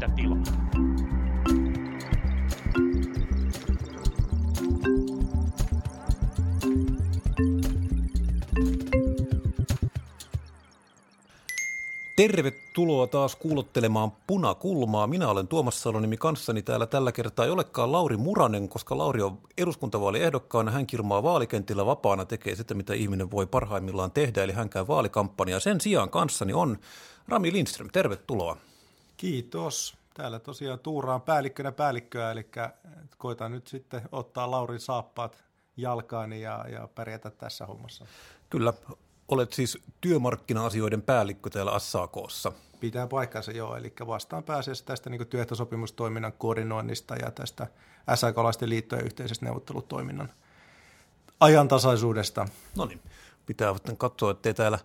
sitä tilaa. Tervetuloa taas kuulottelemaan Punakulmaa. Minä olen Tuomas Salonimi kanssani täällä tällä kertaa. Ei olekaan Lauri Muranen, koska Lauri on eduskuntavaaliehdokkaana. Hän kirmaa vaalikentillä vapaana, tekee sitä, mitä ihminen voi parhaimmillaan tehdä, eli hän käy vaalikampanjaa. Sen sijaan kanssani on Rami Lindström. Tervetuloa. Kiitos. Täällä tosiaan tuuraan päällikkönä päällikköä, eli koitan nyt sitten ottaa Laurin saappaat jalkaani ja, ja pärjätä tässä hommassa. Kyllä, Olet siis työmarkkina-asioiden päällikkö täällä SAKssa. Pitää paikkansa joo, eli vastaan pääsee tästä niin työehtosopimustoiminnan koordinoinnista ja tästä SAK-laisten liittojen yhteisestä neuvottelutoiminnan ajantasaisuudesta. No niin, pitää katsoa, ettei täällä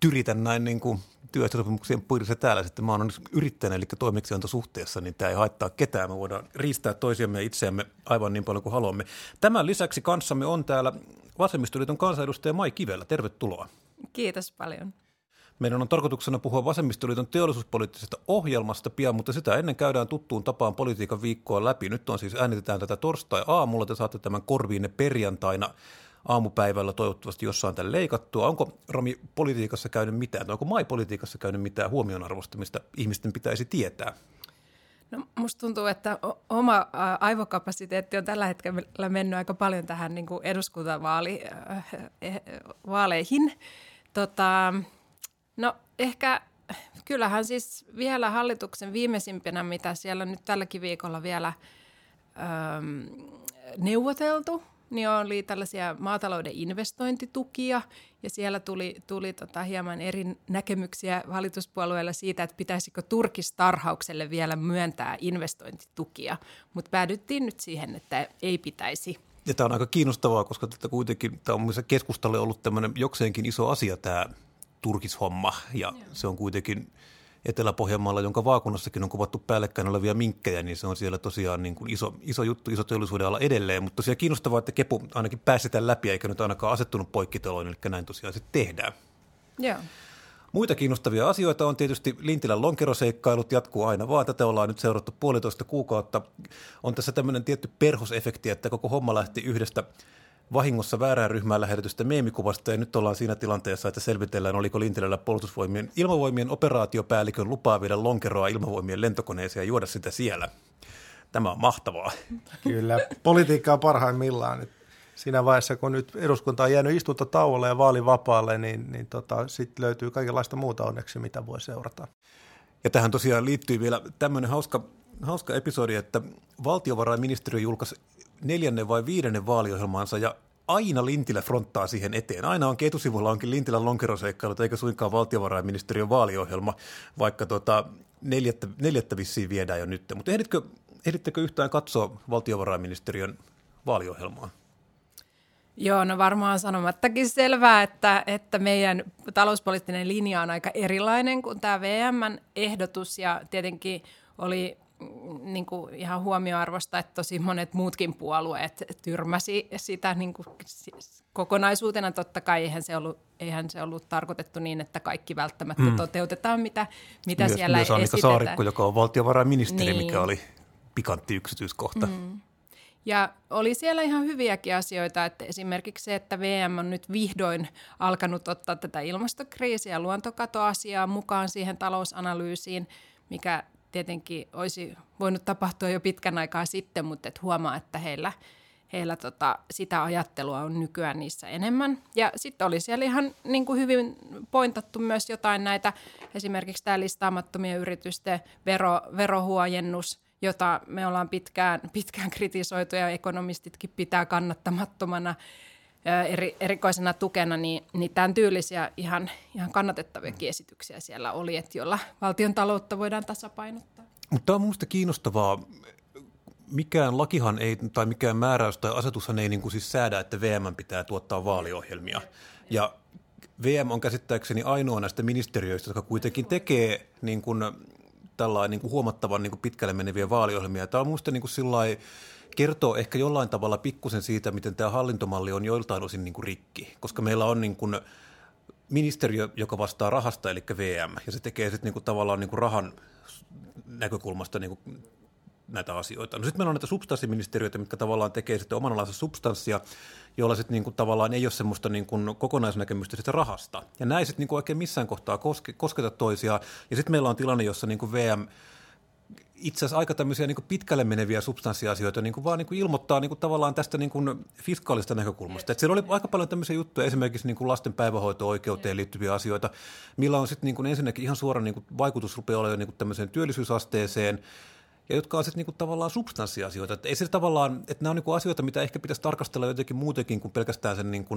tyritä näin niin kuin työehtosopimuksien piirissä täällä sitten mä oon yrittäjänä, eli toimeksiantosuhteessa, niin tämä ei haittaa ketään. Me voidaan riistää toisiamme ja itseämme aivan niin paljon kuin haluamme. Tämän lisäksi kanssamme on täällä Vasemmistoliiton kansanedustaja Mai Kivelä. Tervetuloa. Kiitos paljon. Meidän on tarkoituksena puhua Vasemmistoliiton teollisuuspoliittisesta ohjelmasta pian, mutta sitä ennen käydään tuttuun tapaan politiikan viikkoa läpi. Nyt on siis äänitetään tätä torstai-aamulla, te saatte tämän korviinne perjantaina aamupäivällä toivottavasti jossain tämän leikattua. Onko Rami politiikassa käynyt mitään, tai onko Mai politiikassa käynyt mitään huomionarvosta, mistä ihmisten pitäisi tietää? No, musta tuntuu, että oma aivokapasiteetti on tällä hetkellä mennyt aika paljon tähän niin kuin eduskuntavaaleihin. Tota, no ehkä kyllähän siis vielä hallituksen viimeisimpänä, mitä siellä nyt tälläkin viikolla vielä öm, neuvoteltu – niin oli tällaisia maatalouden investointitukia ja siellä tuli, tuli tota hieman eri näkemyksiä hallituspuolueilla siitä, että pitäisikö turkistarhaukselle vielä myöntää investointitukia, mutta päädyttiin nyt siihen, että ei pitäisi. Ja tämä on aika kiinnostavaa, koska tätä kuitenkin tämä on keskustalle ollut tämmöinen jokseenkin iso asia tämä turkishomma ja Joo. se on kuitenkin – Etelä-Pohjanmaalla, jonka vaakunnassakin on kuvattu päällekkäin olevia minkkejä, niin se on siellä tosiaan niin kuin iso, iso juttu, iso teollisuuden ala edelleen. Mutta tosiaan kiinnostavaa, että Kepu ainakin päästetään läpi, eikä nyt ainakaan asettunut poikkiteloin, eli näin tosiaan sitten tehdään. Joo. Muita kiinnostavia asioita on tietysti Lintilän lonkeroseikkailut, jatkuu aina vaan. Tätä ollaan nyt seurattu puolitoista kuukautta. On tässä tämmöinen tietty perhosefekti, että koko homma lähti yhdestä – vahingossa väärään ryhmään lähetetystä meemikuvasta ja nyt ollaan siinä tilanteessa, että selvitellään, oliko Lintilällä puolustusvoimien ilmavoimien operaatiopäällikön lupaa viedä lonkeroa ilmavoimien lentokoneeseen ja juoda sitä siellä. Tämä on mahtavaa. Kyllä, politiikka on parhaimmillaan. Nyt siinä vaiheessa, kun nyt eduskunta on jäänyt istuntotauolle ja vaalivapaalle, niin, niin tota, sitten löytyy kaikenlaista muuta onneksi, mitä voi seurata. Ja tähän tosiaan liittyy vielä tämmöinen hauska, hauska episodi, että valtiovarainministeriö julkaisi neljännen vai viidennen vaaliohjelmaansa ja aina Lintilä fronttaa siihen eteen. Aina on etusivulla onkin Lintilän lonkeroseikkailut eikä suinkaan valtiovarainministeriön vaaliohjelma, vaikka tota, neljättä, neljättä vissiin viedään jo nyt. Mutta ehditkö, ehdittekö yhtään katsoa valtiovarainministeriön vaaliohjelmaa? Joo, no varmaan sanomattakin selvää, että, että meidän talouspoliittinen linja on aika erilainen kuin tämä VMn ehdotus ja tietenkin oli niin kuin ihan huomioarvosta, että tosi monet muutkin puolueet tyrmäsi sitä niin kuin kokonaisuutena. Totta kai eihän se, ollut, eihän se ollut tarkoitettu niin, että kaikki välttämättä mm. toteutetaan, mitä, mitä myös, siellä myös Annika Saarikko, joka on valtiovarainministeri, niin. mikä oli pikantti yksityiskohta. Mm. Ja oli siellä ihan hyviäkin asioita, että esimerkiksi se, että VM on nyt vihdoin alkanut ottaa tätä ilmastokriisiä ja luontokatoasiaa mukaan siihen talousanalyysiin, mikä tietenkin olisi voinut tapahtua jo pitkän aikaa sitten, mutta et huomaa, että heillä, heillä tota, sitä ajattelua on nykyään niissä enemmän. Ja sitten oli siellä ihan niin kuin hyvin pointattu myös jotain näitä, esimerkiksi tämä listaamattomien yritysten vero, verohuojennus, jota me ollaan pitkään, pitkään kritisoitu ja ekonomistitkin pitää kannattamattomana eri, erikoisena tukena, niin, niin tämän tyylisiä ihan, ihan kannatettaviakin esityksiä siellä oli, että jolla valtion taloutta voidaan tasapainottaa. Mutta tämä on minusta kiinnostavaa. Mikään lakihan ei, tai mikään määräys tai asetushan ei niin kuin siis säädä, että VM pitää tuottaa vaaliohjelmia. Ja VM on käsittääkseni ainoa näistä ministeriöistä, joka kuitenkin tekee niin kuin, tällainen niin kuin huomattavan niin kuin pitkälle meneviä vaaliohjelmia. Tämä on minusta niin kuin kertoo ehkä jollain tavalla pikkusen siitä, miten tämä hallintomalli on joiltain osin niin kuin rikki, koska meillä on niin kuin ministeriö, joka vastaa rahasta, eli VM, ja se tekee sitten niin kuin tavallaan niin kuin rahan näkökulmasta niin kuin näitä asioita. No sitten meillä on näitä substanssiministeriöitä, mitkä tavallaan tekee sitten omanlaista substanssia, jolla sitten niin kuin tavallaan ei ole semmoista niin kuin kokonaisnäkemystä sitä rahasta. Ja näin sitten niin kuin oikein missään kohtaa koske, kosketa toisiaan. Ja sitten meillä on tilanne, jossa niin kuin VM itse asiassa aika tämmöisiä niin pitkälle meneviä substanssiasioita niin vaan niin ilmoittaa niin tavallaan tästä niin kuin fiskaalista näkökulmasta. Et siellä oli aika paljon tämmöisiä juttuja, esimerkiksi niin lasten päivähoito-oikeuteen liittyviä asioita, millä on sitten niin kuin ensinnäkin ihan suora niin vaikutus rupeaa olemaan niin tämmöiseen työllisyysasteeseen, ja jotka on sitten niinku tavallaan substanssiasioita. Että ei se tavallaan, että nämä on niinku asioita, mitä ehkä pitäisi tarkastella jotenkin muutenkin kuin pelkästään sen niinku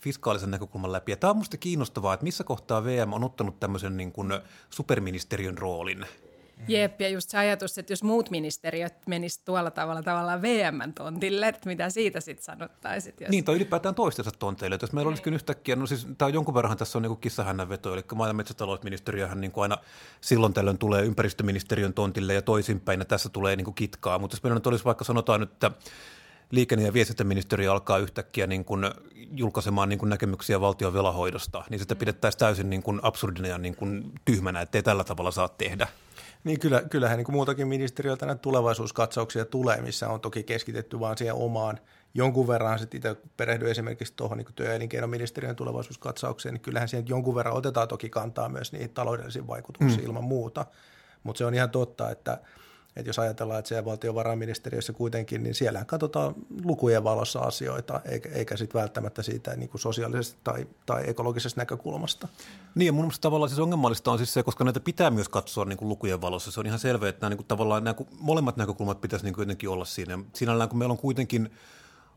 fiskaalisen näkökulman läpi. Ja tämä on minusta kiinnostavaa, että missä kohtaa VM on ottanut tämmöisen niinku superministeriön roolin – Jep, ja just se ajatus, että jos muut ministeriöt menisivät tuolla tavalla tavallaan VM-tontille, että mitä siitä sitten sanottaisiin. Jos... Niin, tai ylipäätään toistensa tonteille. Että jos meillä olisikin yhtäkkiä, no siis tämä on jonkun verran tässä on niin kissahännän veto, eli maa- ja metsätalousministeriöhän niin kuin aina silloin tällöin tulee ympäristöministeriön tontille ja toisinpäin, ja tässä tulee niin kuin kitkaa. Mutta jos meillä nyt olisi vaikka sanotaan nyt, että liikenne- ja viestintäministeriö alkaa yhtäkkiä niin kuin julkaisemaan niin kuin näkemyksiä valtion velahoidosta, niin sitä pidettäisiin täysin niin kuin absurdina ja niin kuin tyhmänä, ettei tällä tavalla saa tehdä. Niin kyllä, kyllähän niin kuin muutakin ministeriöltä näitä tulevaisuuskatsauksia tulee, missä on toki keskitetty vaan siihen omaan jonkun verran, sitten itse perehdyin esimerkiksi tuohon niin työ- ja elinkeinoministeriön tulevaisuuskatsaukseen, niin kyllähän siihen jonkun verran otetaan toki kantaa myös niihin taloudellisiin vaikutuksiin mm. ilman muuta, mutta se on ihan totta, että – että jos ajatellaan, että siellä valtiovarainministeriössä kuitenkin, niin siellä katsotaan lukujen valossa asioita, eikä, eikä sitten välttämättä siitä niin kuin sosiaalisesta tai, tai ekologisesta näkökulmasta. Niin ja mun mielestä tavallaan siis ongelmallista on siis se, koska näitä pitää myös katsoa niin kuin lukujen valossa. Se on ihan selvää, että nämä, niin kuin, tavallaan nämä molemmat näkökulmat pitäisi niin kuin jotenkin olla siinä. Sinällään kun meillä on kuitenkin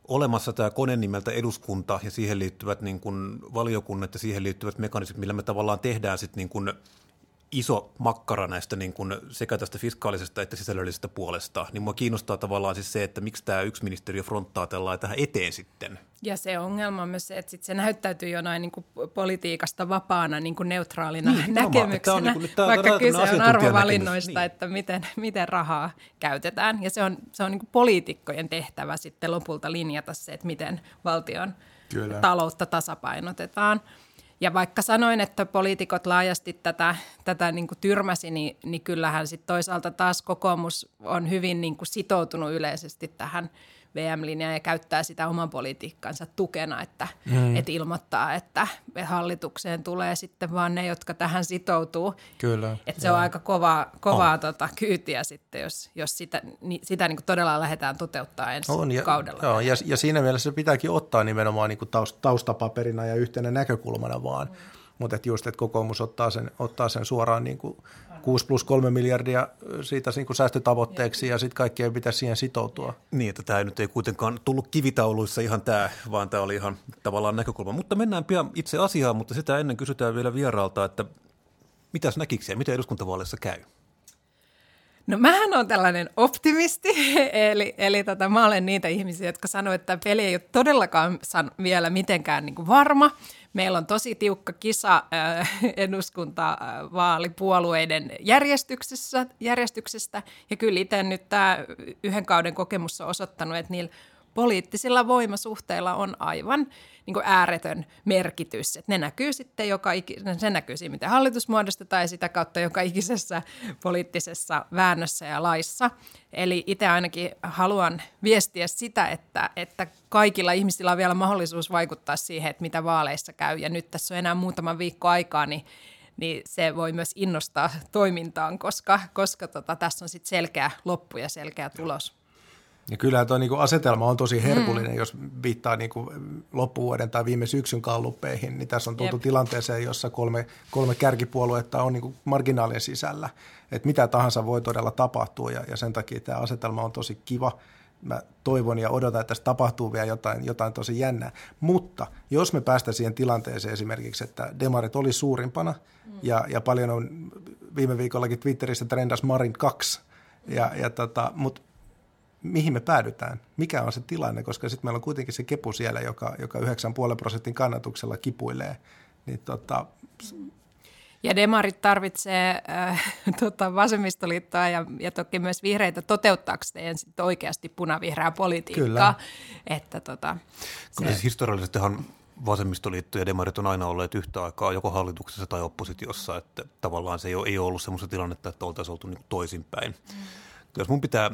olemassa tämä kone nimeltä eduskunta ja siihen liittyvät niin kuin valiokunnat ja siihen liittyvät mekanismit, millä me tavallaan tehdään sitten niin kuin – iso makkara näistä niin kuin sekä tästä fiskaalisesta että sisällöllisestä puolesta, niin mua kiinnostaa tavallaan siis se, että miksi tämä yksi ministeriö fronttaa tällä tähän eteen sitten. Ja se ongelma on myös se, että sit se näyttäytyy jonain niin kuin politiikasta vapaana niin kuin neutraalina niin, näkemyksenä, on, niin kuin, vaikka kyse on arvovalinnoista, niin. että miten, miten rahaa käytetään. Ja se on, se on niin kuin poliitikkojen tehtävä sitten lopulta linjata se, että miten valtion Kyllä. taloutta tasapainotetaan. Ja vaikka sanoin, että poliitikot laajasti tätä, tätä niin kuin tyrmäsi, niin, niin kyllähän sitten toisaalta taas kokoomus on hyvin niin kuin sitoutunut yleisesti tähän – VM-linjaa ja käyttää sitä oman politiikkansa tukena, että mm. et ilmoittaa, että hallitukseen tulee sitten vaan ne, jotka tähän sitoutuu. Kyllä. Että se on aika kovaa, kovaa on. tota, kyytiä sitten, jos, jos sitä, ni, sitä niin kuin todella lähdetään toteuttaa ensi on, ja, kaudella. Joo, ja, ja siinä mielessä se pitääkin ottaa nimenomaan niin kuin taust, taustapaperina ja yhtenä näkökulmana vaan. Mm. Mutta just, että kokoomus ottaa sen, ottaa sen suoraan niin kuin 6 plus 3 miljardia siitä niin kuin säästötavoitteeksi ja sitten kaikkien pitäisi siihen sitoutua. Niin, että tämä nyt ei kuitenkaan tullut kivitauluissa ihan tämä, vaan tämä oli ihan tavallaan näkökulma. Mutta mennään pian itse asiaan, mutta sitä ennen kysytään vielä vieraalta, että mitäs näkiksi ja miten eduskuntavaaleissa käy? No mähän on tällainen optimisti, eli, eli tota, mä olen niitä ihmisiä, jotka sanoo, että peli ei ole todellakaan san, vielä mitenkään niin kuin varma. Meillä on tosi tiukka kisa äh, eduskuntavaalipuolueiden järjestyksessä, järjestyksestä, ja kyllä itse nyt tämä yhden kauden kokemus on osoittanut, että niillä poliittisilla voimasuhteilla on aivan niin kuin ääretön merkitys. Et ne näkyy sitten joka ikisessä, se näkyy siinä, miten hallitus muodostetaan sitä kautta joka ikisessä poliittisessa väännössä ja laissa. Eli itse ainakin haluan viestiä sitä, että, että kaikilla ihmisillä on vielä mahdollisuus vaikuttaa siihen, että mitä vaaleissa käy. Ja nyt tässä on enää muutama viikko aikaa, niin niin se voi myös innostaa toimintaan, koska, koska tota, tässä on sitten selkeä loppu ja selkeä tulos. Ja kyllähän tuo niin asetelma on tosi herkullinen, mm. jos viittaa niin kuin loppuvuoden tai viime syksyn kalluppeihin, niin tässä on tultu Jep. tilanteeseen, jossa kolme, kolme kärkipuoluetta on niin kuin marginaalien sisällä. Että mitä tahansa voi todella tapahtua ja, ja sen takia tämä asetelma on tosi kiva. Mä toivon ja odotan, että tässä tapahtuu vielä jotain, jotain tosi jännää. Mutta jos me päästään siihen tilanteeseen esimerkiksi, että demarit oli suurimpana mm. ja, ja paljon on viime viikollakin Twitterissä trendas Marin 2, ja, ja tota, mutta mihin me päädytään, mikä on se tilanne, koska sitten meillä on kuitenkin se kepu siellä, joka, joka 9,5 prosentin kannatuksella kipuilee. Niin tota, ja demarit tarvitsee äh, tota, vasemmistoliittoa ja, ja toki myös vihreitä toteuttaakseen oikeasti punavihreää politiikkaa. Kyllä. Että, tota, se... Siis historiallisestihan vasemmistoliitto ja demarit on aina olleet yhtä aikaa joko hallituksessa tai oppositiossa, että tavallaan se ei ole, ei ole ollut sellaista tilannetta, että oltaisiin oltu niin toisinpäin. Mm. Jos mun pitää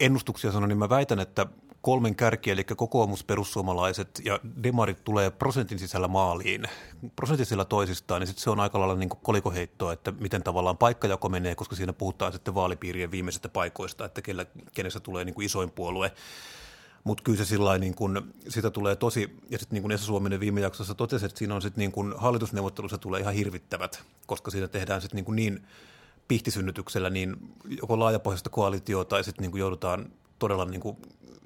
ennustuksia sanoa, niin mä väitän, että kolmen kärki, eli kokoomus, perussuomalaiset ja demarit tulee prosentin sisällä maaliin, prosentin sisällä toisistaan, niin sitten se on aika lailla niin kolikoheittoa, että miten tavallaan paikkajako menee, koska siinä puhutaan sitten vaalipiirien viimeisistä paikoista, että kellä, kenessä tulee niin kuin isoin puolue. Mutta kyllä se sillä niin kun, sitä tulee tosi, ja sitten niin kuin Esa Suominen viime jaksossa totesi, että siinä on sitten niin kun hallitusneuvottelussa tulee ihan hirvittävät, koska siinä tehdään sitten niin, niin pihtisynnytyksellä niin joko laajapohjaista koalitioa tai sitten niin joudutaan todella niin kuin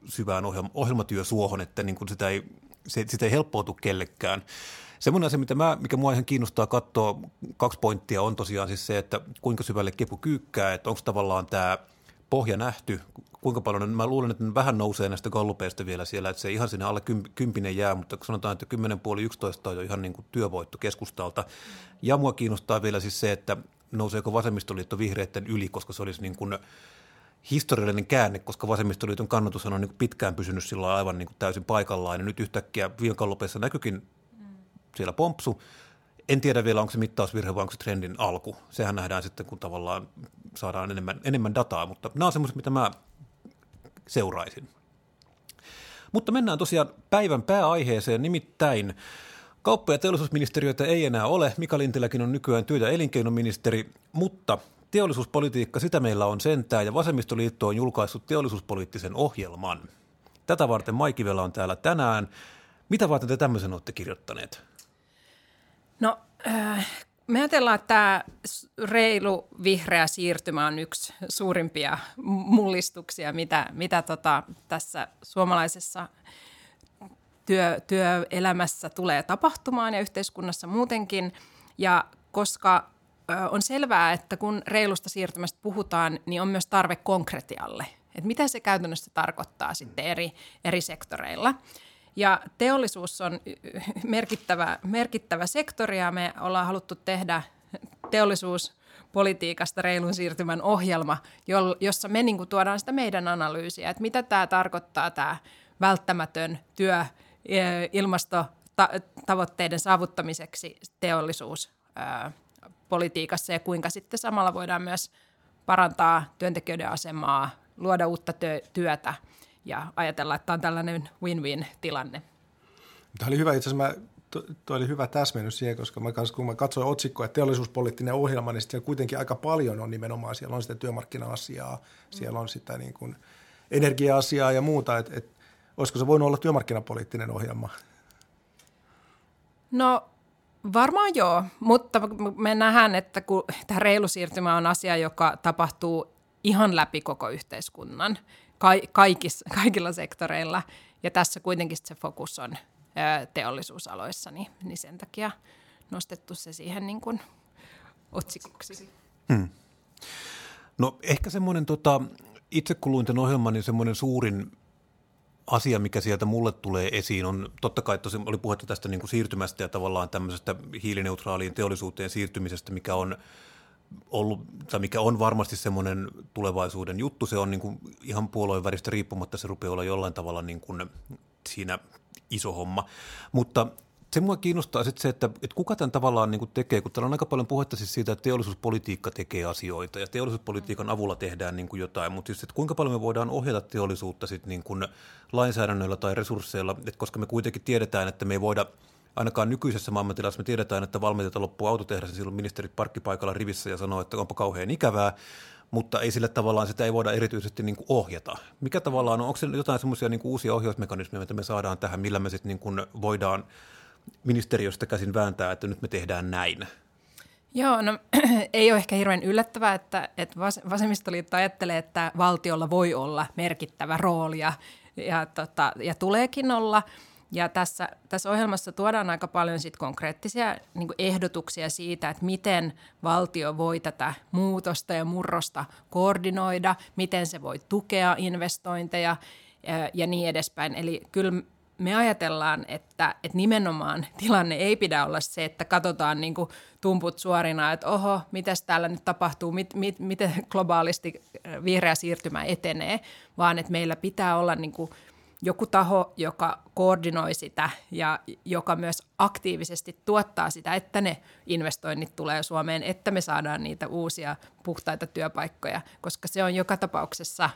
syvään ohjelma, ohjelmatyösuohon, että niin kuin sitä, ei, se, sitä ei helppoutu kellekään. Semmoinen asia, mitä mä, mikä mua ihan kiinnostaa katsoa, kaksi pointtia on tosiaan siis se, että kuinka syvälle kepu kyykkää, että onko tavallaan tämä pohja nähty, kuinka paljon, mä luulen, että vähän nousee näistä gallupeista vielä siellä, että se ihan sinne alle kympinen jää, mutta sanotaan, että 10 puoli 11 on jo ihan niin kuin työvoitto keskustalta. Ja mua kiinnostaa vielä siis se, että nouseeko vasemmistoliitto vihreiden yli, koska se olisi niin kuin historiallinen käänne, koska vasemmistoliiton kannatus on niin pitkään pysynyt sillä aivan niin kuin täysin paikallaan. Ja nyt yhtäkkiä viikonlopeissa näkyykin siellä pompsu. En tiedä vielä, onko se mittausvirhe vai onko se trendin alku. Sehän nähdään sitten, kun tavallaan saadaan enemmän, enemmän dataa, mutta nämä on semmoiset, mitä mä seuraisin. Mutta mennään tosiaan päivän pääaiheeseen, nimittäin Kauppa- ja teollisuusministeriötä ei enää ole. Mika Lintiläkin on nykyään työ- ja elinkeinoministeri, mutta teollisuuspolitiikka, sitä meillä on sentään, ja Vasemmistoliitto on julkaissut teollisuuspoliittisen ohjelman. Tätä varten Maikivella on täällä tänään. Mitä varten te tämmöisen olette kirjoittaneet? No, äh, me ajatellaan, että tämä reilu vihreä siirtymä on yksi suurimpia mullistuksia, mitä, mitä tota, tässä suomalaisessa työ, työelämässä tulee tapahtumaan ja yhteiskunnassa muutenkin. Ja koska on selvää, että kun reilusta siirtymästä puhutaan, niin on myös tarve konkretialle. Että mitä se käytännössä tarkoittaa sitten eri, eri sektoreilla. Ja teollisuus on merkittävä, merkittävä sektori ja me ollaan haluttu tehdä teollisuuspolitiikasta reilun siirtymän ohjelma, jossa me niin tuodaan sitä meidän analyysiä, että mitä tämä tarkoittaa tämä välttämätön työ ilmastotavoitteiden saavuttamiseksi teollisuus politiikassa ja kuinka sitten samalla voidaan myös parantaa työntekijöiden asemaa, luoda uutta työtä ja ajatella, että tämä on tällainen win-win-tilanne. Tämä oli hyvä, itse asiassa mä, tuo oli hyvä täsmennys siihen, koska mä, kun mä katsoin otsikkoa, että teollisuuspoliittinen ohjelma, niin siellä kuitenkin aika paljon on nimenomaan, siellä on sitä työmarkkina-asiaa, siellä on sitä niin kuin energia-asiaa ja muuta, että, että olisiko se voinut olla työmarkkinapoliittinen ohjelma? No Varmaan joo, mutta me nähdään, että kun tämä reilu siirtymä on asia, joka tapahtuu ihan läpi koko yhteiskunnan, ka- kaikis, kaikilla sektoreilla, ja tässä kuitenkin se fokus on ää, teollisuusaloissa, niin, niin sen takia nostettu se siihen niin kuin otsikoksi. Hmm. No ehkä semmoinen, tota, itse kun luin tämän ohjelman, niin semmoinen suurin asia, mikä sieltä mulle tulee esiin, on totta kai tosi, oli puhetta tästä niin kuin siirtymästä ja tavallaan tämmöisestä hiilineutraaliin teollisuuteen siirtymisestä, mikä on ollut, tai mikä on varmasti semmoinen tulevaisuuden juttu. Se on niin kuin ihan puolueen väristä riippumatta, se rupeaa olla jollain tavalla niin kuin siinä iso homma. Mutta se mua kiinnostaa sitten se, että, että kuka tämän tavallaan niin tekee, kun täällä on aika paljon puhetta siis siitä, että teollisuuspolitiikka tekee asioita ja teollisuuspolitiikan avulla tehdään niin kuin jotain, mutta just, että kuinka paljon me voidaan ohjata teollisuutta sitten niin kuin lainsäädännöllä tai resursseilla, että koska me kuitenkin tiedetään, että me ei voida ainakaan nykyisessä maailmantilassa me tiedetään, että valmentetaan loppuu autotehdas ja silloin ministerit parkkipaikalla rivissä ja sanoo, että onpa kauhean ikävää, mutta ei sille tavallaan sitä ei voida erityisesti niin kuin ohjata. Mikä tavallaan on, onko se jotain semmoisia niin uusia ohjausmekanismeja, mitä me saadaan tähän, millä me sitten niin voidaan ministeriöstä käsin vääntää, että nyt me tehdään näin? Joo, no ei ole ehkä hirveän yllättävää, että, että vasemmistoliitto ajattelee, että valtiolla voi olla merkittävä rooli ja, ja, tota, ja tuleekin olla. Ja tässä, tässä ohjelmassa tuodaan aika paljon sit konkreettisia niin ehdotuksia siitä, että miten valtio voi tätä muutosta ja murrosta koordinoida, miten se voi tukea investointeja ja, ja niin edespäin. Eli kyllä me ajatellaan, että, että nimenomaan tilanne ei pidä olla se, että katsotaan niin kuin tumput suorina, että oho, mitä täällä nyt tapahtuu, mit, mit, miten globaalisti vihreä siirtymä etenee, vaan että meillä pitää olla niin kuin joku taho, joka koordinoi sitä ja joka myös aktiivisesti tuottaa sitä, että ne investoinnit tulee Suomeen, että me saadaan niitä uusia puhtaita työpaikkoja, koska se on joka tapauksessa,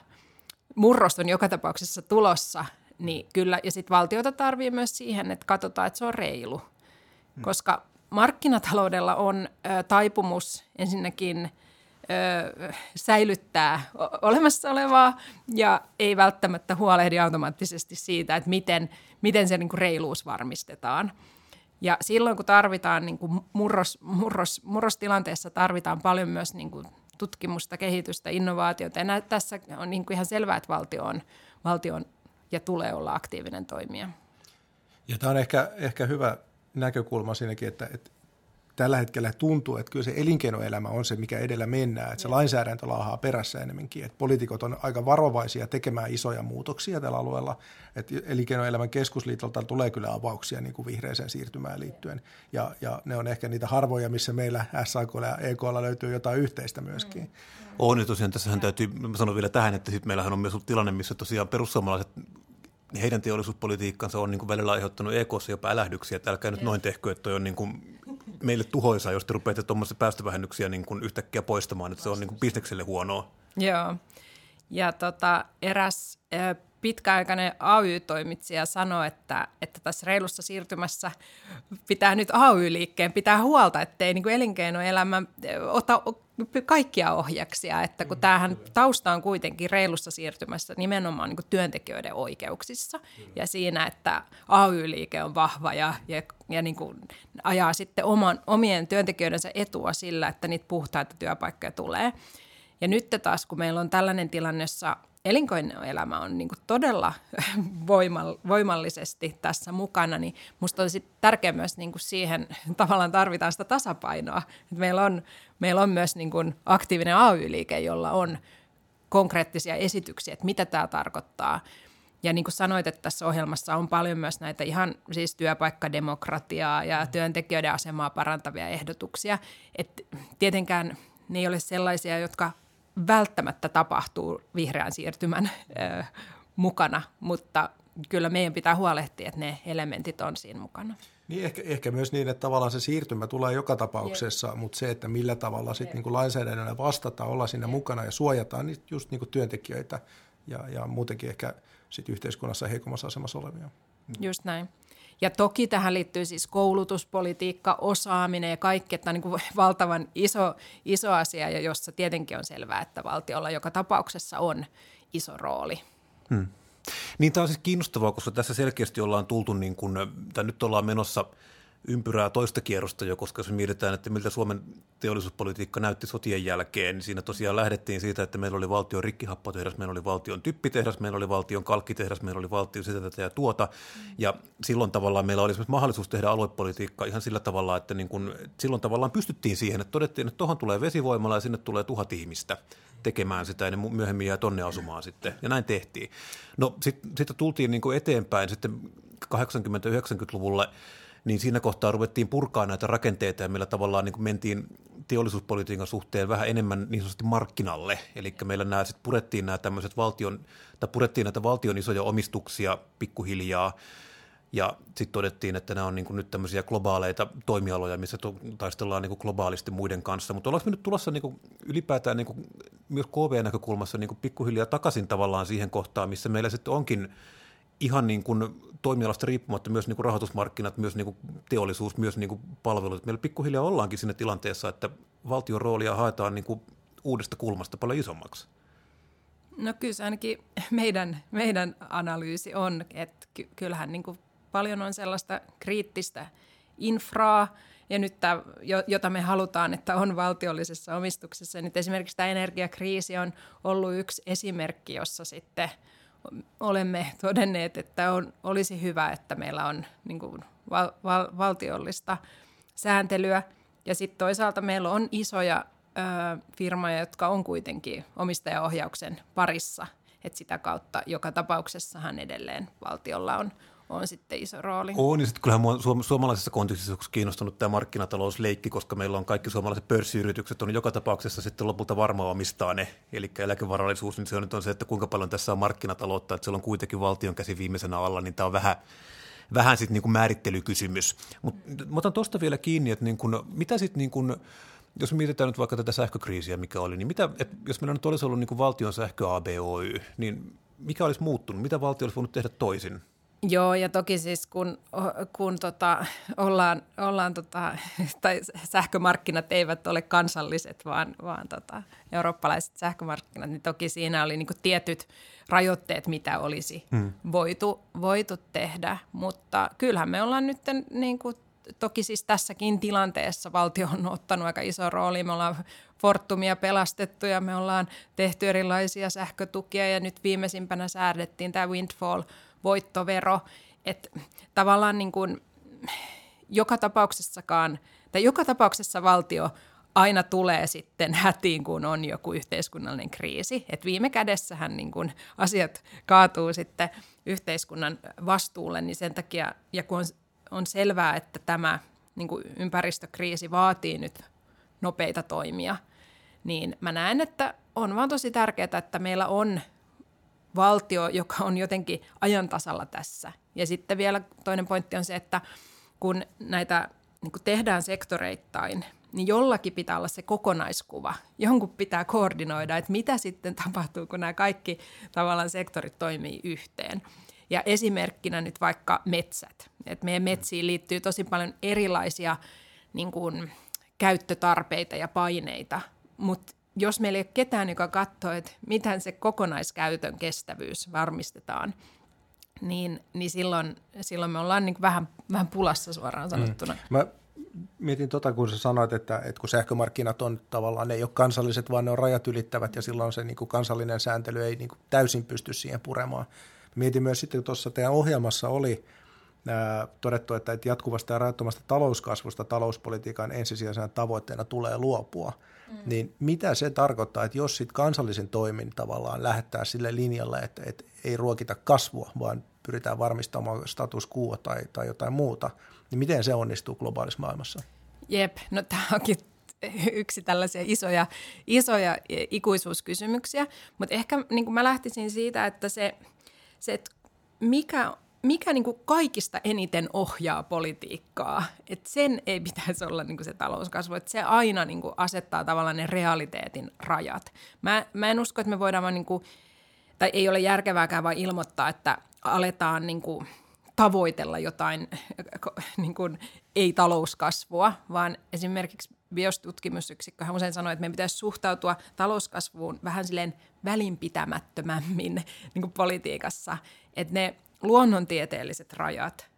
murros on joka tapauksessa tulossa, niin kyllä, ja sitten valtiota tarvii myös siihen, että katsotaan, että se on reilu, koska markkinataloudella on ö, taipumus ensinnäkin – ö, säilyttää olemassa olevaa ja ei välttämättä huolehdi automaattisesti siitä, että miten, miten se niin kuin reiluus varmistetaan. Ja silloin kun tarvitaan niin kuin murros, murros, murrostilanteessa tarvitaan paljon myös niin kuin tutkimusta, kehitystä, innovaatiota. Ja tässä on niin kuin ihan selvää, että valtio on, valtio on ja tulee olla aktiivinen toimija. Ja tämä on ehkä, ehkä hyvä näkökulma siinäkin, että, että tällä hetkellä tuntuu, että kyllä se elinkeinoelämä on se, mikä edellä mennään, että se lainsäädäntö laahaa perässä enemmänkin, että poliitikot on aika varovaisia tekemään isoja muutoksia tällä alueella, että elinkeinoelämän keskusliitolta tulee kyllä avauksia niin kuin vihreiseen siirtymään liittyen, ja, ja ne on ehkä niitä harvoja, missä meillä SAK ja EK löytyy jotain yhteistä myöskin. Mm. On, ja tosiaan tässähän täytyy, sanon vielä tähän, että sitten meillähän on myös tilanne, missä tosiaan perussuomalaiset heidän teollisuuspolitiikkansa on niin kuin välillä aiheuttanut EKssa jopa älähdyksiä, että älkää nyt noin tehkö, että toi on niin kuin meille tuhoisaa, jos te rupeatte tuommoisia päästövähennyksiä niin kuin yhtäkkiä poistamaan, että se on niin kuin bisnekselle huonoa. Joo, ja tota, eräs pitkäaikainen AY-toimitsija sanoi, että, että tässä reilussa siirtymässä pitää nyt AY-liikkeen pitää huolta, ettei niin kuin elinkeinoelämä ota kaikkia ohjaksia, että kun tämähän tausta on kuitenkin reilussa siirtymässä nimenomaan niin kuin työntekijöiden oikeuksissa. Ja siinä, että AY-liike on vahva ja, ja, ja niin kuin ajaa sitten oman, omien työntekijöidensä etua sillä, että niitä puhtaita työpaikkoja tulee. Ja nyt taas, kun meillä on tällainen tilanne, jossa elinkeinoelämä on niin kuin todella voimallisesti tässä mukana, niin minusta olisi tärkeää myös niin kuin siihen, tavallaan tarvitaan sitä tasapainoa. Että meillä, on, meillä on myös niin kuin aktiivinen AY-liike, jolla on konkreettisia esityksiä, että mitä tämä tarkoittaa. Ja niin kuin sanoit, että tässä ohjelmassa on paljon myös näitä ihan siis työpaikkademokratiaa ja työntekijöiden asemaa parantavia ehdotuksia. Että tietenkään ne ei ole sellaisia, jotka välttämättä tapahtuu vihreän siirtymän ö, mukana, mutta kyllä meidän pitää huolehtia, että ne elementit on siinä mukana. Niin ehkä, ehkä myös niin, että tavallaan se siirtymä tulee joka tapauksessa, yeah. mutta se, että millä tavalla sitten niin lainsäädännöllä vastataan, olla siinä yeah. mukana ja suojataan niin just niin kuin työntekijöitä ja, ja muutenkin ehkä sit yhteiskunnassa heikommassa asemassa olevia. Just näin. Ja toki tähän liittyy siis koulutuspolitiikka, osaaminen ja kaikki, että on niin kuin valtavan iso, iso asia, ja jossa tietenkin on selvää, että valtiolla joka tapauksessa on iso rooli. Hmm. Niin tämä on siis kiinnostavaa, koska tässä selkeästi ollaan tultu, niin kuin, tai nyt ollaan menossa – ympyrää toista kierrosta jo, koska jos mietitään, että miltä Suomen teollisuuspolitiikka näytti sotien jälkeen, niin siinä tosiaan lähdettiin siitä, että meillä oli valtion rikkihappotehdas, meillä oli valtion typpitehdas, meillä oli valtion kalkkitehdas, meillä oli valtion sitä tätä ja tuota, ja silloin tavallaan meillä oli mahdollisuus tehdä aluepolitiikkaa ihan sillä tavalla, että niin kun, silloin tavallaan pystyttiin siihen, että todettiin, että tuohon tulee vesivoimalla ja sinne tulee tuhat ihmistä tekemään sitä ja ne myöhemmin jää tonne asumaan sitten, ja näin tehtiin. No sitten sit tultiin niin eteenpäin sitten 80-90-luvulle, niin siinä kohtaa ruvettiin purkaa näitä rakenteita ja meillä tavallaan niin mentiin teollisuuspolitiikan suhteen vähän enemmän niin sanotusti markkinalle. Eli meillä nämä, sit purettiin nämä tämmöiset valtion, tai purettiin näitä valtion isoja omistuksia pikkuhiljaa, ja sitten todettiin, että nämä on niin nyt tämmöisiä globaaleita toimialoja, missä taistellaan niin globaalisti muiden kanssa. Mutta ollaanko me nyt tulossa niin ylipäätään niin myös KV-näkökulmassa niin pikkuhiljaa takaisin tavallaan siihen kohtaan, missä meillä sitten onkin ihan niin kuin toimialasta riippumatta myös niin kuin rahoitusmarkkinat, myös niin kuin teollisuus, myös niin kuin palvelut. Meillä pikkuhiljaa ollaankin siinä tilanteessa, että valtion roolia haetaan niin kuin uudesta kulmasta paljon isommaksi. No kyllä se ainakin meidän, meidän analyysi on, että ky- kyllähän niin kuin paljon on sellaista kriittistä infraa, ja nyt tämä, jota me halutaan, että on valtiollisessa omistuksessa. Nyt esimerkiksi tämä energiakriisi on ollut yksi esimerkki, jossa sitten – olemme todenneet, että on, olisi hyvä, että meillä on niin kuin val, val, valtiollista sääntelyä. Ja sitten toisaalta meillä on isoja ö, firmoja, jotka on kuitenkin omistajaohjauksen parissa. Et sitä kautta joka tapauksessahan edelleen valtiolla on, on sitten iso rooli. On, ja sitten kyllähän suomalaisessa kontekstissa on kiinnostunut tämä markkinatalousleikki, koska meillä on kaikki suomalaiset pörssiyritykset on joka tapauksessa sitten lopulta varmaan omistaa ne. Eli eläkevarallisuus, niin se on nyt on se, että kuinka paljon tässä on markkinataloutta, että siellä on kuitenkin valtion käsi viimeisenä alla, niin tämä on vähän, vähän sitten niin kuin määrittelykysymys. Mutta mä otan tuosta vielä kiinni, että niin kuin, mitä sitten niin kuin, jos mietitään nyt vaikka tätä sähkökriisiä, mikä oli, niin mitä, että jos meillä nyt olisi ollut niin kuin valtion sähkö ABOY, niin mikä olisi muuttunut? Mitä valtio olisi voinut tehdä toisin? Joo, ja toki siis kun, kun tota, ollaan, ollaan tota, tai sähkömarkkinat eivät ole kansalliset, vaan, vaan tota, eurooppalaiset sähkömarkkinat, niin toki siinä oli niin tietyt rajoitteet, mitä olisi hmm. voitu, voitu tehdä. Mutta kyllähän me ollaan nyt niin kuin, toki siis tässäkin tilanteessa valtio on ottanut aika iso rooli. Me ollaan Fortumia pelastettu ja me ollaan tehty erilaisia sähkötukia ja nyt viimeisimpänä säädettiin tämä windfall – voittovero, että tavallaan niin kuin joka tapauksessakaan, tai joka tapauksessa valtio aina tulee sitten hätiin, kun on joku yhteiskunnallinen kriisi. Et viime kädessähän niin kun asiat kaatuu sitten yhteiskunnan vastuulle, niin sen takia, ja kun on, on selvää, että tämä niin ympäristökriisi vaatii nyt nopeita toimia, niin mä näen, että on vaan tosi tärkeää, että meillä on valtio, joka on jotenkin ajantasalla tässä. Ja sitten vielä toinen pointti on se, että kun näitä niin kun tehdään sektoreittain, niin jollakin pitää olla se kokonaiskuva. Jonkun pitää koordinoida, että mitä sitten tapahtuu, kun nämä kaikki tavallaan sektorit toimii yhteen. Ja esimerkkinä nyt vaikka metsät. Et meidän metsiin liittyy tosi paljon erilaisia niin kuin, käyttötarpeita ja paineita, mutta jos meillä ei ole ketään, joka katsoo, että miten se kokonaiskäytön kestävyys varmistetaan, niin, niin silloin, silloin me ollaan niin vähän, vähän pulassa suoraan sanottuna. Mm. Mä mietin tota, kun sä sanoit, että, että kun sähkömarkkinat on tavallaan, ne ei ole kansalliset, vaan ne on rajat ylittävät ja silloin se niin kuin kansallinen sääntely ei niin kuin täysin pysty siihen puremaan. Mietin myös sitten, kun tuossa teidän ohjelmassa oli ää, todettu, että jatkuvasta ja rajattomasta talouskasvusta talouspolitiikan ensisijaisena tavoitteena tulee luopua – Mm. Niin mitä se tarkoittaa, että jos sitten kansallisen toimin tavallaan lähettää sille linjalle, että, että ei ruokita kasvua, vaan pyritään varmistamaan status quo tai, tai jotain muuta, niin miten se onnistuu globaalissa maailmassa? Jep, no tämä onkin yksi tällaisia isoja, isoja ikuisuuskysymyksiä, mutta ehkä niin mä lähtisin siitä, että se, se että mikä mikä niin kuin kaikista eniten ohjaa politiikkaa, että sen ei pitäisi olla niin kuin se talouskasvu, että se aina niin kuin asettaa tavallaan ne realiteetin rajat. Mä, mä en usko, että me voidaan vaan, niin kuin, tai ei ole järkevääkään vaan ilmoittaa, että aletaan niin kuin tavoitella jotain niin kuin ei-talouskasvua, vaan esimerkiksi biostutkimusyksikkö hän usein sanoi, että meidän pitäisi suhtautua talouskasvuun vähän silleen välinpitämättömämmin niin kuin politiikassa, että ne luonnontieteelliset rajat,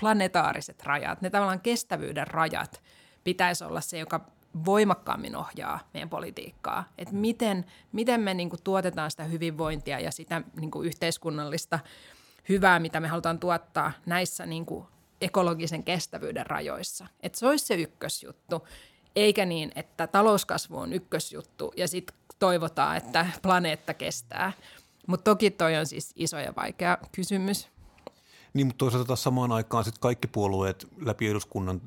planetaariset rajat, ne tavallaan kestävyyden rajat pitäisi olla se, joka voimakkaammin ohjaa meidän politiikkaa. Että miten, miten me niin kuin tuotetaan sitä hyvinvointia ja sitä niin kuin yhteiskunnallista hyvää, mitä me halutaan tuottaa näissä niin kuin ekologisen kestävyyden rajoissa. Että se olisi se ykkösjuttu, eikä niin, että talouskasvu on ykkösjuttu ja sitten toivotaan, että planeetta kestää. Mutta toki toi on siis iso ja vaikea kysymys. Niin, mutta toisaalta taas samaan aikaan sitten kaikki puolueet läpi eduskunnan,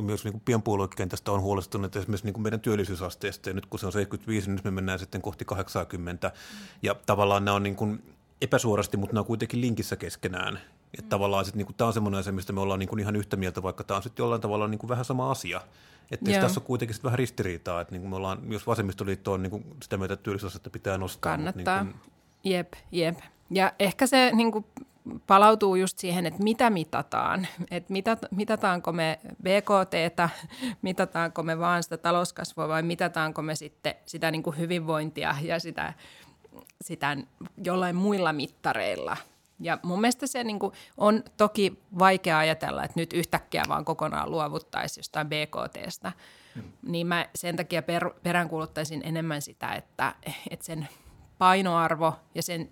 myös niin pienpuoluekentästä on huolestunut esimerkiksi niin kuin meidän työllisyysasteesta. Ja nyt kun se on 75, niin nyt me mennään sitten kohti 80. Ja tavallaan nämä on niin kuin epäsuorasti, mutta nämä on kuitenkin linkissä keskenään. Että mm. tavallaan sit, niin kuin, tämä on semmoinen asia, mistä me ollaan niin kuin ihan yhtä mieltä, vaikka tämä on sitten jollain tavalla niin kuin vähän sama asia. Että tässä on kuitenkin sit vähän ristiriitaa, että niin kuin me ollaan, jos vasemmistoliitto on niin kuin sitä mieltä, että työllisyysastetta pitää nostaa. Kannattaa. Mutta niin kuin, Jep, jep. Ja ehkä se niin kuin, palautuu just siihen, että mitä mitataan. Että mitat, mitataanko me BKT, mitataanko me vaan sitä talouskasvua vai mitataanko me sitten sitä niin kuin hyvinvointia ja sitä, sitä jollain muilla mittareilla. Ja mun mielestä se niin kuin, on toki vaikea ajatella, että nyt yhtäkkiä vaan kokonaan luovuttaisiin jostain BKTstä. Hmm. Niin mä sen takia per, peräänkuuluttaisin enemmän sitä, että, että sen – painoarvo ja sen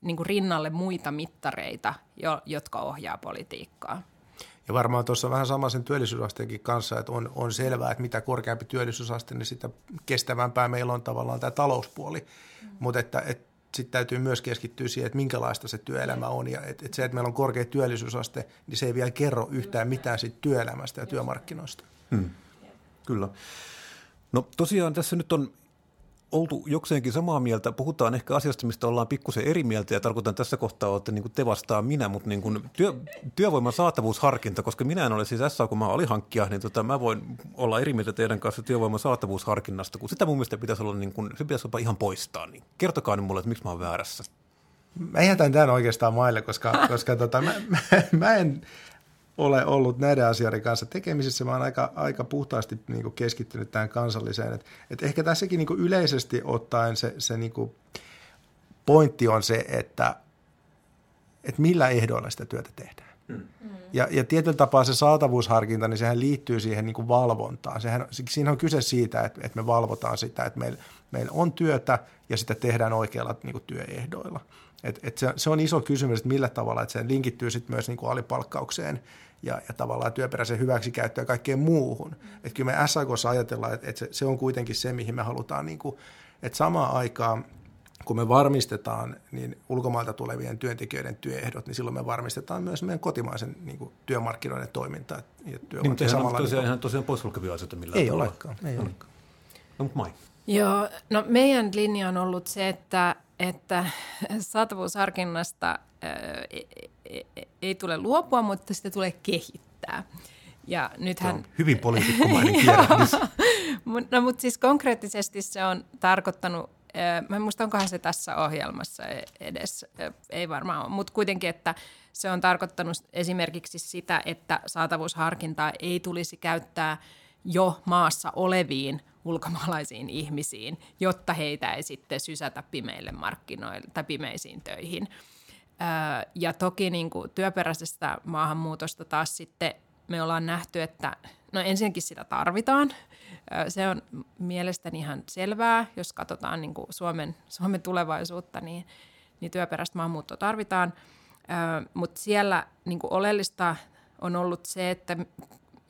niin kuin rinnalle muita mittareita, jo, jotka ohjaa politiikkaa. Ja varmaan tuossa on vähän sama sen työllisyysasteenkin kanssa, että on, on selvää, että mitä korkeampi työllisyysaste, niin sitä kestävämpää meillä on tavallaan tämä talouspuoli. Mm. Mutta että, että sitten täytyy myös keskittyä siihen, että minkälaista se työelämä on. Ja et, et se, että meillä on korkea työllisyysaste, niin se ei vielä kerro yhtään mitään siitä työelämästä ja työmarkkinoista. Hmm. Kyllä. No tosiaan tässä nyt on oltu jokseenkin samaa mieltä. Puhutaan ehkä asiasta, mistä ollaan pikkusen eri mieltä ja tarkoitan tässä kohtaa, että niin kuin te vastaa minä, mutta niin kuin työ, työvoiman saatavuusharkinta, koska minä en ole siis SAK, kun mä alihankkija, niin tota, mä voin olla eri mieltä teidän kanssa työvoiman saatavuusharkinnasta, kun sitä mun mielestä pitäisi olla, niin kuin, se pitäisi olla ihan poistaa. Niin kertokaa nyt mulle, että miksi mä oon väärässä. Mä jätän tämän oikeastaan maille, koska, koska tota, mä, mä, mä en ole ollut näiden asioiden kanssa tekemisissä. Oon aika, aika puhtaasti niin kuin keskittynyt tähän kansalliseen. Et, et ehkä tässäkin niin kuin yleisesti ottaen se, se niin kuin pointti on se, että, että millä ehdoilla sitä työtä tehdään. Mm. Ja, ja tietyllä tapaa se saatavuusharkinta, niin sehän liittyy siihen niin kuin valvontaan. Sehän, siinä on kyse siitä, että, että me valvotaan sitä, että meillä, meillä on työtä ja sitä tehdään oikeilla niin kuin työehdoilla. Et, et se, se on iso kysymys, että millä tavalla, että se linkittyy sitten myös niin kuin alipalkkaukseen ja, ja tavallaan työperäisen hyväksikäyttöön ja kaikkeen muuhun. Että kyllä me SAKssa ajatellaan, että, että se, se on kuitenkin se, mihin me halutaan, niin kuin, että samaan aikaan kun me varmistetaan niin ulkomailta tulevien työntekijöiden työehdot, niin silloin me varmistetaan myös meidän kotimaisen niin kuin, työmarkkinoiden toiminta. Ja työ niin, mutta samalla tosiaan, niin, ihan tosiaan poissulkevia asioita millään Ei tavalla. olekaan. Ei no, olekaan. No, Mai. Joo, no meidän linja on ollut se, että, että saatavuusharkinnasta ei tule luopua, mutta sitä tulee kehittää. Ja nythän... hyvin poliitikkomainen kierrätys. no, mutta siis konkreettisesti se on tarkoittanut, mä en muista onkohan se tässä ohjelmassa e- edes, ei varmaan ole, mutta kuitenkin, että se on tarkoittanut esimerkiksi sitä, että saatavuusharkintaa ei tulisi käyttää jo maassa oleviin ulkomaalaisiin ihmisiin, jotta heitä ei sitten sysätä pimeille markkinoille tai pimeisiin töihin. Ja toki niin kuin työperäisestä maahanmuutosta taas sitten me ollaan nähty, että no ensinnäkin sitä tarvitaan. Se on mielestäni ihan selvää, jos katsotaan niin kuin Suomen, Suomen tulevaisuutta, niin, niin työperäistä maahanmuuttoa tarvitaan. Mutta siellä niin kuin oleellista on ollut se, että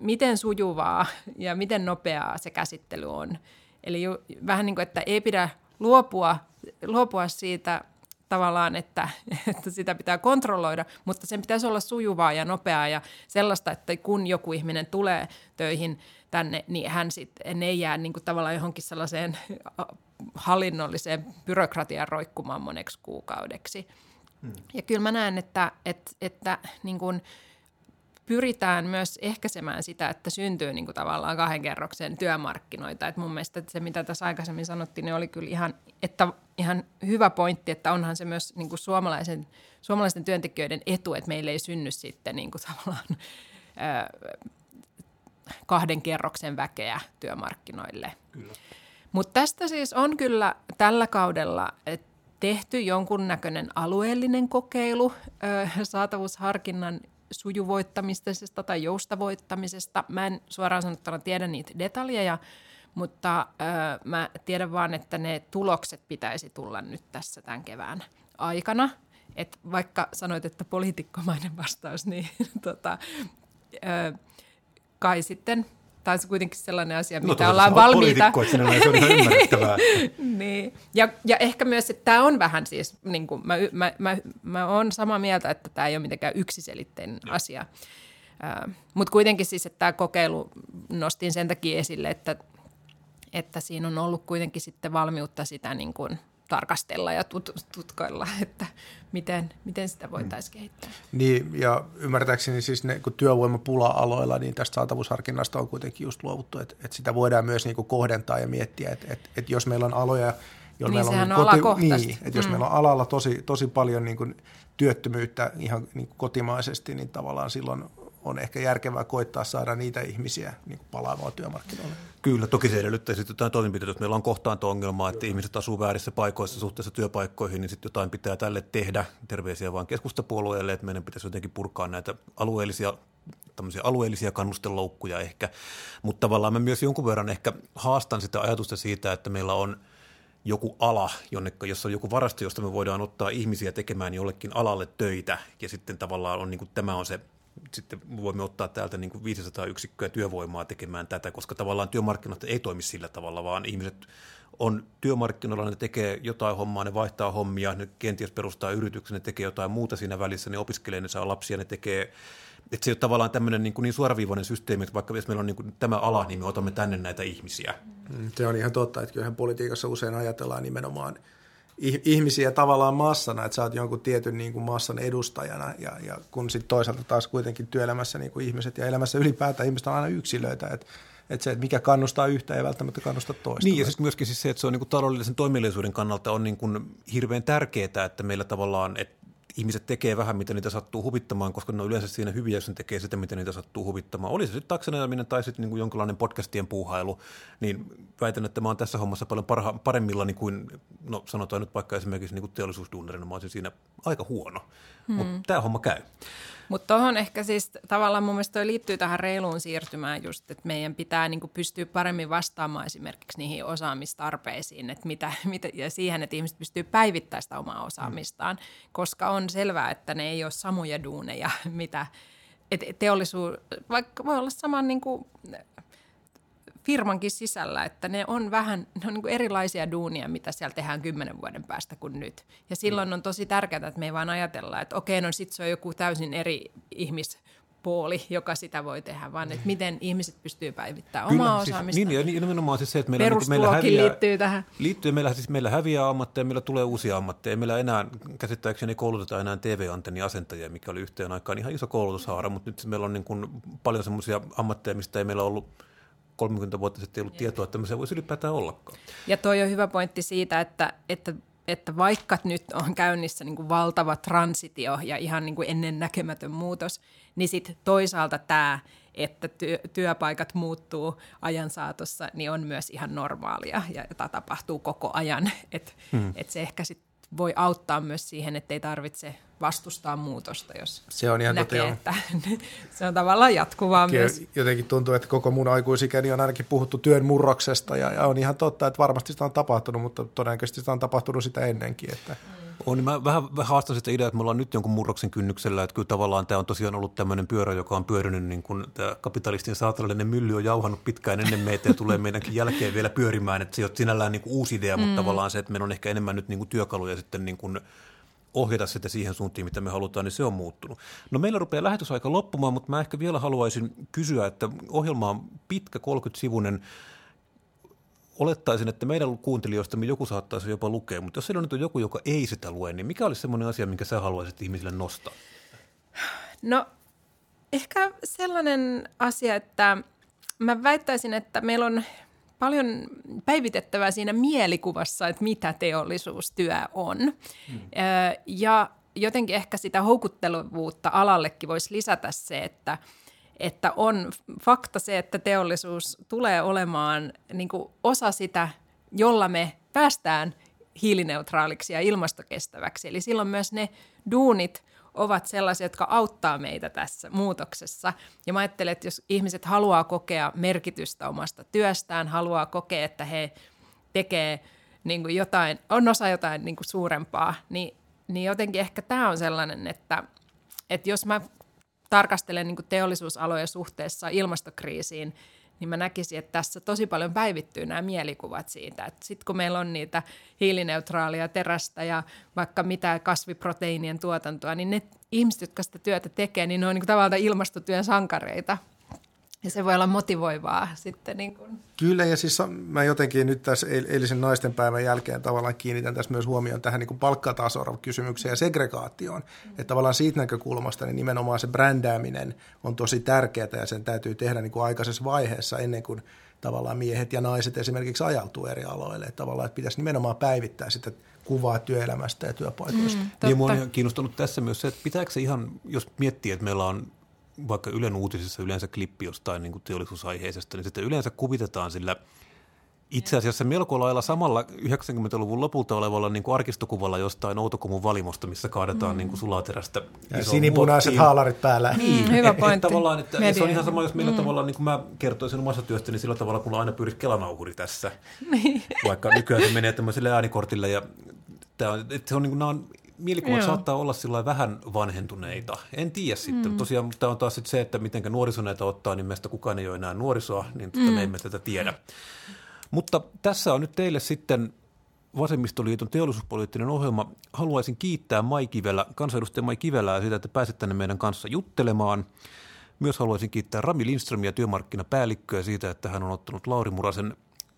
miten sujuvaa ja miten nopeaa se käsittely on. Eli ju, vähän niin kuin, että ei pidä luopua, luopua siitä tavallaan, että, että sitä pitää kontrolloida, mutta sen pitäisi olla sujuvaa ja nopeaa ja sellaista, että kun joku ihminen tulee töihin tänne, niin hän sitten ei jää niin kuin tavallaan johonkin sellaiseen hallinnolliseen byrokratian roikkumaan moneksi kuukaudeksi. Hmm. Ja kyllä mä näen, että, että, että niin kuin – pyritään myös ehkäisemään sitä, että syntyy niin kuin tavallaan kahden kerroksen työmarkkinoita. Et mun mielestä se, mitä tässä aikaisemmin sanottiin, niin oli kyllä ihan, että, ihan hyvä pointti, että onhan se myös niin kuin suomalaisen, suomalaisten työntekijöiden etu, että meillä ei synny sitten niin kuin tavallaan ää, kahden kerroksen väkeä työmarkkinoille. Mutta tästä siis on kyllä tällä kaudella tehty jonkunnäköinen alueellinen kokeilu saatavuusharkinnan sujuvoittamisesta tai joustavoittamisesta. Mä en suoraan sanottuna tiedä niitä detaljeja, mutta ö, mä tiedän vaan, että ne tulokset pitäisi tulla nyt tässä tämän kevään aikana. Et vaikka sanoit, että poliitikkomainen vastaus, niin tota, ö, kai sitten tämä on kuitenkin sellainen asia, no, mitä ollaan valmiita. Sinällään, se ymmärrettävää. niin. ja, ja ehkä myös, että tämä on vähän siis, niin kuin mä, mä, mä, mä olen samaa mieltä, että tämä ei ole mitenkään yksiselitteinen ja. asia. Uh, Mutta kuitenkin siis, että tämä kokeilu nostin sen takia esille, että, että siinä on ollut kuitenkin sitten valmiutta sitä niin kuin – tarkastella ja tut- tutkailla, että miten, miten sitä voitaisiin kehittää. Niin, ja ymmärtääkseni siis ne, kun työvoimapula-aloilla, niin tästä saatavuusharkinnasta on kuitenkin just luovuttu, että, että sitä voidaan myös niin kuin kohdentaa ja miettiä, että, että, että jos meillä on aloja, joilla niin, meillä on, koti, niin, että jos mm. meillä on alalla tosi, tosi paljon niin kuin työttömyyttä ihan niin kuin kotimaisesti, niin tavallaan silloin on ehkä järkevää koittaa saada niitä ihmisiä niin palaamaan työmarkkinoille. Kyllä, toki se edellyttää sitten jotain toimenpiteitä. Jos meillä on kohtaanto-ongelmaa, että ihmiset asuu väärissä paikoissa suhteessa työpaikkoihin, niin sitten jotain pitää tälle tehdä. Terveisiä vaan keskustapuolueelle, että meidän pitäisi jotenkin purkaa näitä alueellisia tämmöisiä alueellisia kannusteloukkuja ehkä, mutta tavallaan mä myös jonkun verran ehkä haastan sitä ajatusta siitä, että meillä on joku ala, jonne, jossa on joku varasto, josta me voidaan ottaa ihmisiä tekemään jollekin alalle töitä ja sitten tavallaan on niin kuin, tämä on se sitten voimme ottaa täältä niin kuin 500 yksikköä työvoimaa tekemään tätä, koska tavallaan työmarkkinat ei toimi sillä tavalla, vaan ihmiset on työmarkkinoilla, ne tekee jotain hommaa, ne vaihtaa hommia, ne kenties perustaa yrityksen, ne tekee jotain muuta siinä välissä, ne opiskelee, ne saa lapsia, ne tekee että se ei ole tavallaan tämmöinen niin, niin suoraviivainen systeemi, että vaikka jos meillä on niin kuin tämä ala, niin me otamme tänne näitä ihmisiä. Mm, se on ihan totta, että kyllähän politiikassa usein ajatellaan nimenomaan ihmisiä tavallaan massana, että sä oot jonkun tietyn niin kuin massan edustajana ja, ja kun sitten toisaalta taas kuitenkin työelämässä niin kuin ihmiset ja elämässä ylipäätään ihmiset on aina yksilöitä, että että se, että mikä kannustaa yhtä, ei välttämättä kannusta toista. Niin, ja siis myöskin siis se, että se on niin kuin taloudellisen toimeliaisuuden kannalta on niin kuin hirveän tärkeää, että meillä tavallaan, että ihmiset tekee vähän, mitä niitä sattuu huvittamaan, koska ne on yleensä siinä hyviä, jos ne tekee sitä, mitä niitä sattuu huvittamaan. Oli se sitten taksanajaminen tai sitten niin jonkinlainen podcastien puuhailu, niin väitän, että mä oon tässä hommassa paljon parha, paremmilla niin kuin, no sanotaan nyt vaikka esimerkiksi niin kuin teollisuusduunerina, mä olisin siinä aika huono, hmm. mutta tämä homma käy. Mutta tuohon ehkä siis tavallaan mun mielestä toi liittyy tähän reiluun siirtymään just, että meidän pitää niinku pystyä paremmin vastaamaan esimerkiksi niihin osaamistarpeisiin että mitä, mitä, ja siihen, että ihmiset pystyy päivittämään sitä omaa osaamistaan, mm. koska on selvää, että ne ei ole samoja duuneja, mitä et teollisuus, vaikka voi olla saman niin kuin firmankin sisällä, että ne on vähän ne on niin erilaisia duunia, mitä siellä tehdään kymmenen vuoden päästä kuin nyt. Ja silloin on tosi tärkeää, että me ei vaan ajatella, että okei, no sitten se on joku täysin eri ihmis puoli, joka sitä voi tehdä, vaan että miten ihmiset pystyy päivittämään Kyllä, omaa siis, osaamista. Niin, ja nimenomaan siis se, että meillä, niin meillä häviää, liittyy tähän. Liittyy, meillä, siis meillä häviää ammatteja, meillä tulee uusia ammatteja. Meillä enää, käsittääkseni kouluteta enää TV-antenniasentajia, mikä oli yhteen aikaan ihan iso koulutushaara, mutta nyt meillä on niin kuin paljon semmoisia ammatteja, mistä ei meillä ollut 30 vuotta sitten ei ollut tietoa, että se voisi ylipäätään ollakaan. Ja toi on hyvä pointti siitä, että, että, että vaikka nyt on käynnissä niin kuin valtava transitio ja ihan niin kuin ennen näkemätön muutos, niin sitten toisaalta tämä, että työ, työpaikat muuttuu ajan saatossa, niin on myös ihan normaalia ja tämä tapahtuu koko ajan. Että hmm. et se ehkä sitten voi auttaa myös siihen, että ei tarvitse vastustaa muutosta, jos se on ihan näkee, että se on tavallaan jatkuvaa Kyllä, myös. Jotenkin tuntuu, että koko mun aikuisikäni on ainakin puhuttu työn murroksesta ja, ja on ihan totta, että varmasti sitä on tapahtunut, mutta todennäköisesti sitä on tapahtunut sitä ennenkin. Että. Mm. On, niin mä vähän, vähän haastan sitä ideaa, että me ollaan nyt jonkun murroksen kynnyksellä, että kyllä tavallaan tämä on tosiaan ollut tämmöinen pyörä, joka on pyörinyt niin kuin tämä kapitalistin saatanallinen mylly on jauhannut pitkään ennen meitä ja tulee meidänkin jälkeen vielä pyörimään, että se ei ole sinällään niin kuin uusi idea, mm. mutta tavallaan se, että meillä on ehkä enemmän nyt niin kuin työkaluja sitten niin kuin ohjata sitä siihen suuntiin, mitä me halutaan, niin se on muuttunut. No meillä rupeaa lähetysaika loppumaan, mutta mä ehkä vielä haluaisin kysyä, että ohjelma on pitkä 30-sivunen, olettaisin, että meidän kuuntelijoista joku saattaisi jopa lukea, mutta jos siellä on nyt joku, joka ei sitä lue, niin mikä olisi semmoinen asia, minkä sä haluaisit ihmisille nostaa? No ehkä sellainen asia, että mä väittäisin, että meillä on paljon päivitettävää siinä mielikuvassa, että mitä teollisuustyö on. Hmm. Ja jotenkin ehkä sitä houkuttelevuutta alallekin voisi lisätä se, että – että on fakta se, että teollisuus tulee olemaan niin kuin osa sitä, jolla me päästään hiilineutraaliksi ja ilmastokestäväksi. Eli silloin myös ne duunit ovat sellaisia, jotka auttaa meitä tässä muutoksessa. Ja mä ajattelen, että jos ihmiset haluaa kokea merkitystä omasta työstään, haluaa kokea, että he tekee niin kuin jotain, on osa jotain niin kuin suurempaa, niin, niin jotenkin ehkä tämä on sellainen, että, että jos mä tarkastelen niin teollisuusaloja suhteessa ilmastokriisiin, niin mä näkisin, että tässä tosi paljon päivittyy nämä mielikuvat siitä, sitten kun meillä on niitä hiilineutraalia terästä ja vaikka mitä kasviproteiinien tuotantoa, niin ne ihmiset, jotka sitä työtä tekee, niin ne on niin tavallaan ilmastotyön sankareita. Ja se voi olla motivoivaa sitten. Niin kuin. Kyllä, ja siis mä jotenkin nyt tässä eilisen naisten päivän jälkeen tavallaan kiinnitän tässä myös huomioon tähän niin palkkataso-kysymykseen ja segregaatioon. Mm. Että tavallaan siitä näkökulmasta niin nimenomaan se brändääminen on tosi tärkeää ja sen täytyy tehdä niin kuin aikaisessa vaiheessa ennen kuin tavallaan miehet ja naiset esimerkiksi ajautuu eri aloille. Että tavallaan että pitäisi nimenomaan päivittää sitä kuvaa työelämästä ja työpaikoista. Mm, niin mua on kiinnostunut tässä myös se, että pitääkö se ihan, jos miettii, että meillä on vaikka Ylen uutisissa yleensä klippi jostain niin kuin teollisuusaiheisesta, niin sitten yleensä kuvitetaan sillä itse asiassa melko lailla samalla 90-luvun lopulta olevalla niin kuin arkistokuvalla jostain Outokumun valimosta, missä kaadetaan mm. niin kuin sulaterästä. Ja sinipunaiset muottiin. haalarit päällä. Mm, niin, hyvä et, pointti. Et, tavallaan, että se on ihan sama, jos meillä mm. tavallaan, niin kuin mä kertoisin omassa työstäni niin sillä tavalla, kun aina pyrit kelanauhuri tässä. Niin. Vaikka nykyään se menee tämmöiselle äänikortille ja tämä on, että se on, niin kuin, nämä on mielikuvat Joo. saattaa olla sillä vähän vanhentuneita. En tiedä sitten. Mm. Tosiaan tämä on taas se, että miten nuoriso näitä ottaa, niin meistä kukaan ei ole enää nuorisoa, niin tuota mm. me emme tätä tiedä. Mutta tässä on nyt teille sitten Vasemmistoliiton teollisuuspoliittinen ohjelma. Haluaisin kiittää Mai Kivelä, kansanedustaja Mai Kivelää siitä, että pääset tänne meidän kanssa juttelemaan. Myös haluaisin kiittää Rami Lindströmiä työmarkkinapäällikköä siitä, että hän on ottanut Lauri Murasen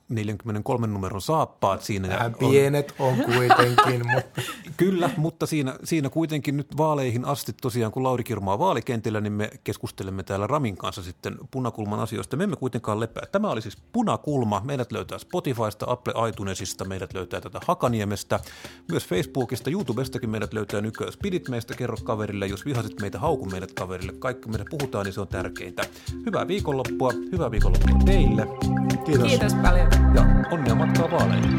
43 numeron saappaat siinä. On, pienet on kuitenkin. mutta. Kyllä, mutta siinä, siinä kuitenkin nyt vaaleihin asti tosiaan, kun Lauri kirmaa vaalikentillä, niin me keskustelemme täällä Ramin kanssa sitten Punakulman asioista. Me emme kuitenkaan lepää. Tämä oli siis Punakulma. Meidät löytää Spotifysta, Apple iTunesista, meidät löytää tätä Hakaniemestä, myös Facebookista, YouTubestakin meidät löytää nykyään. Spidit meistä, kerro kaverille, jos vihasit meitä, hauku meidät kaverille. Kaikki meidän puhutaan, niin se on tärkeintä. Hyvää viikonloppua, hyvää viikonloppua teille. Kiitos. Kiitos paljon ja onnea matkaa vaaleihin.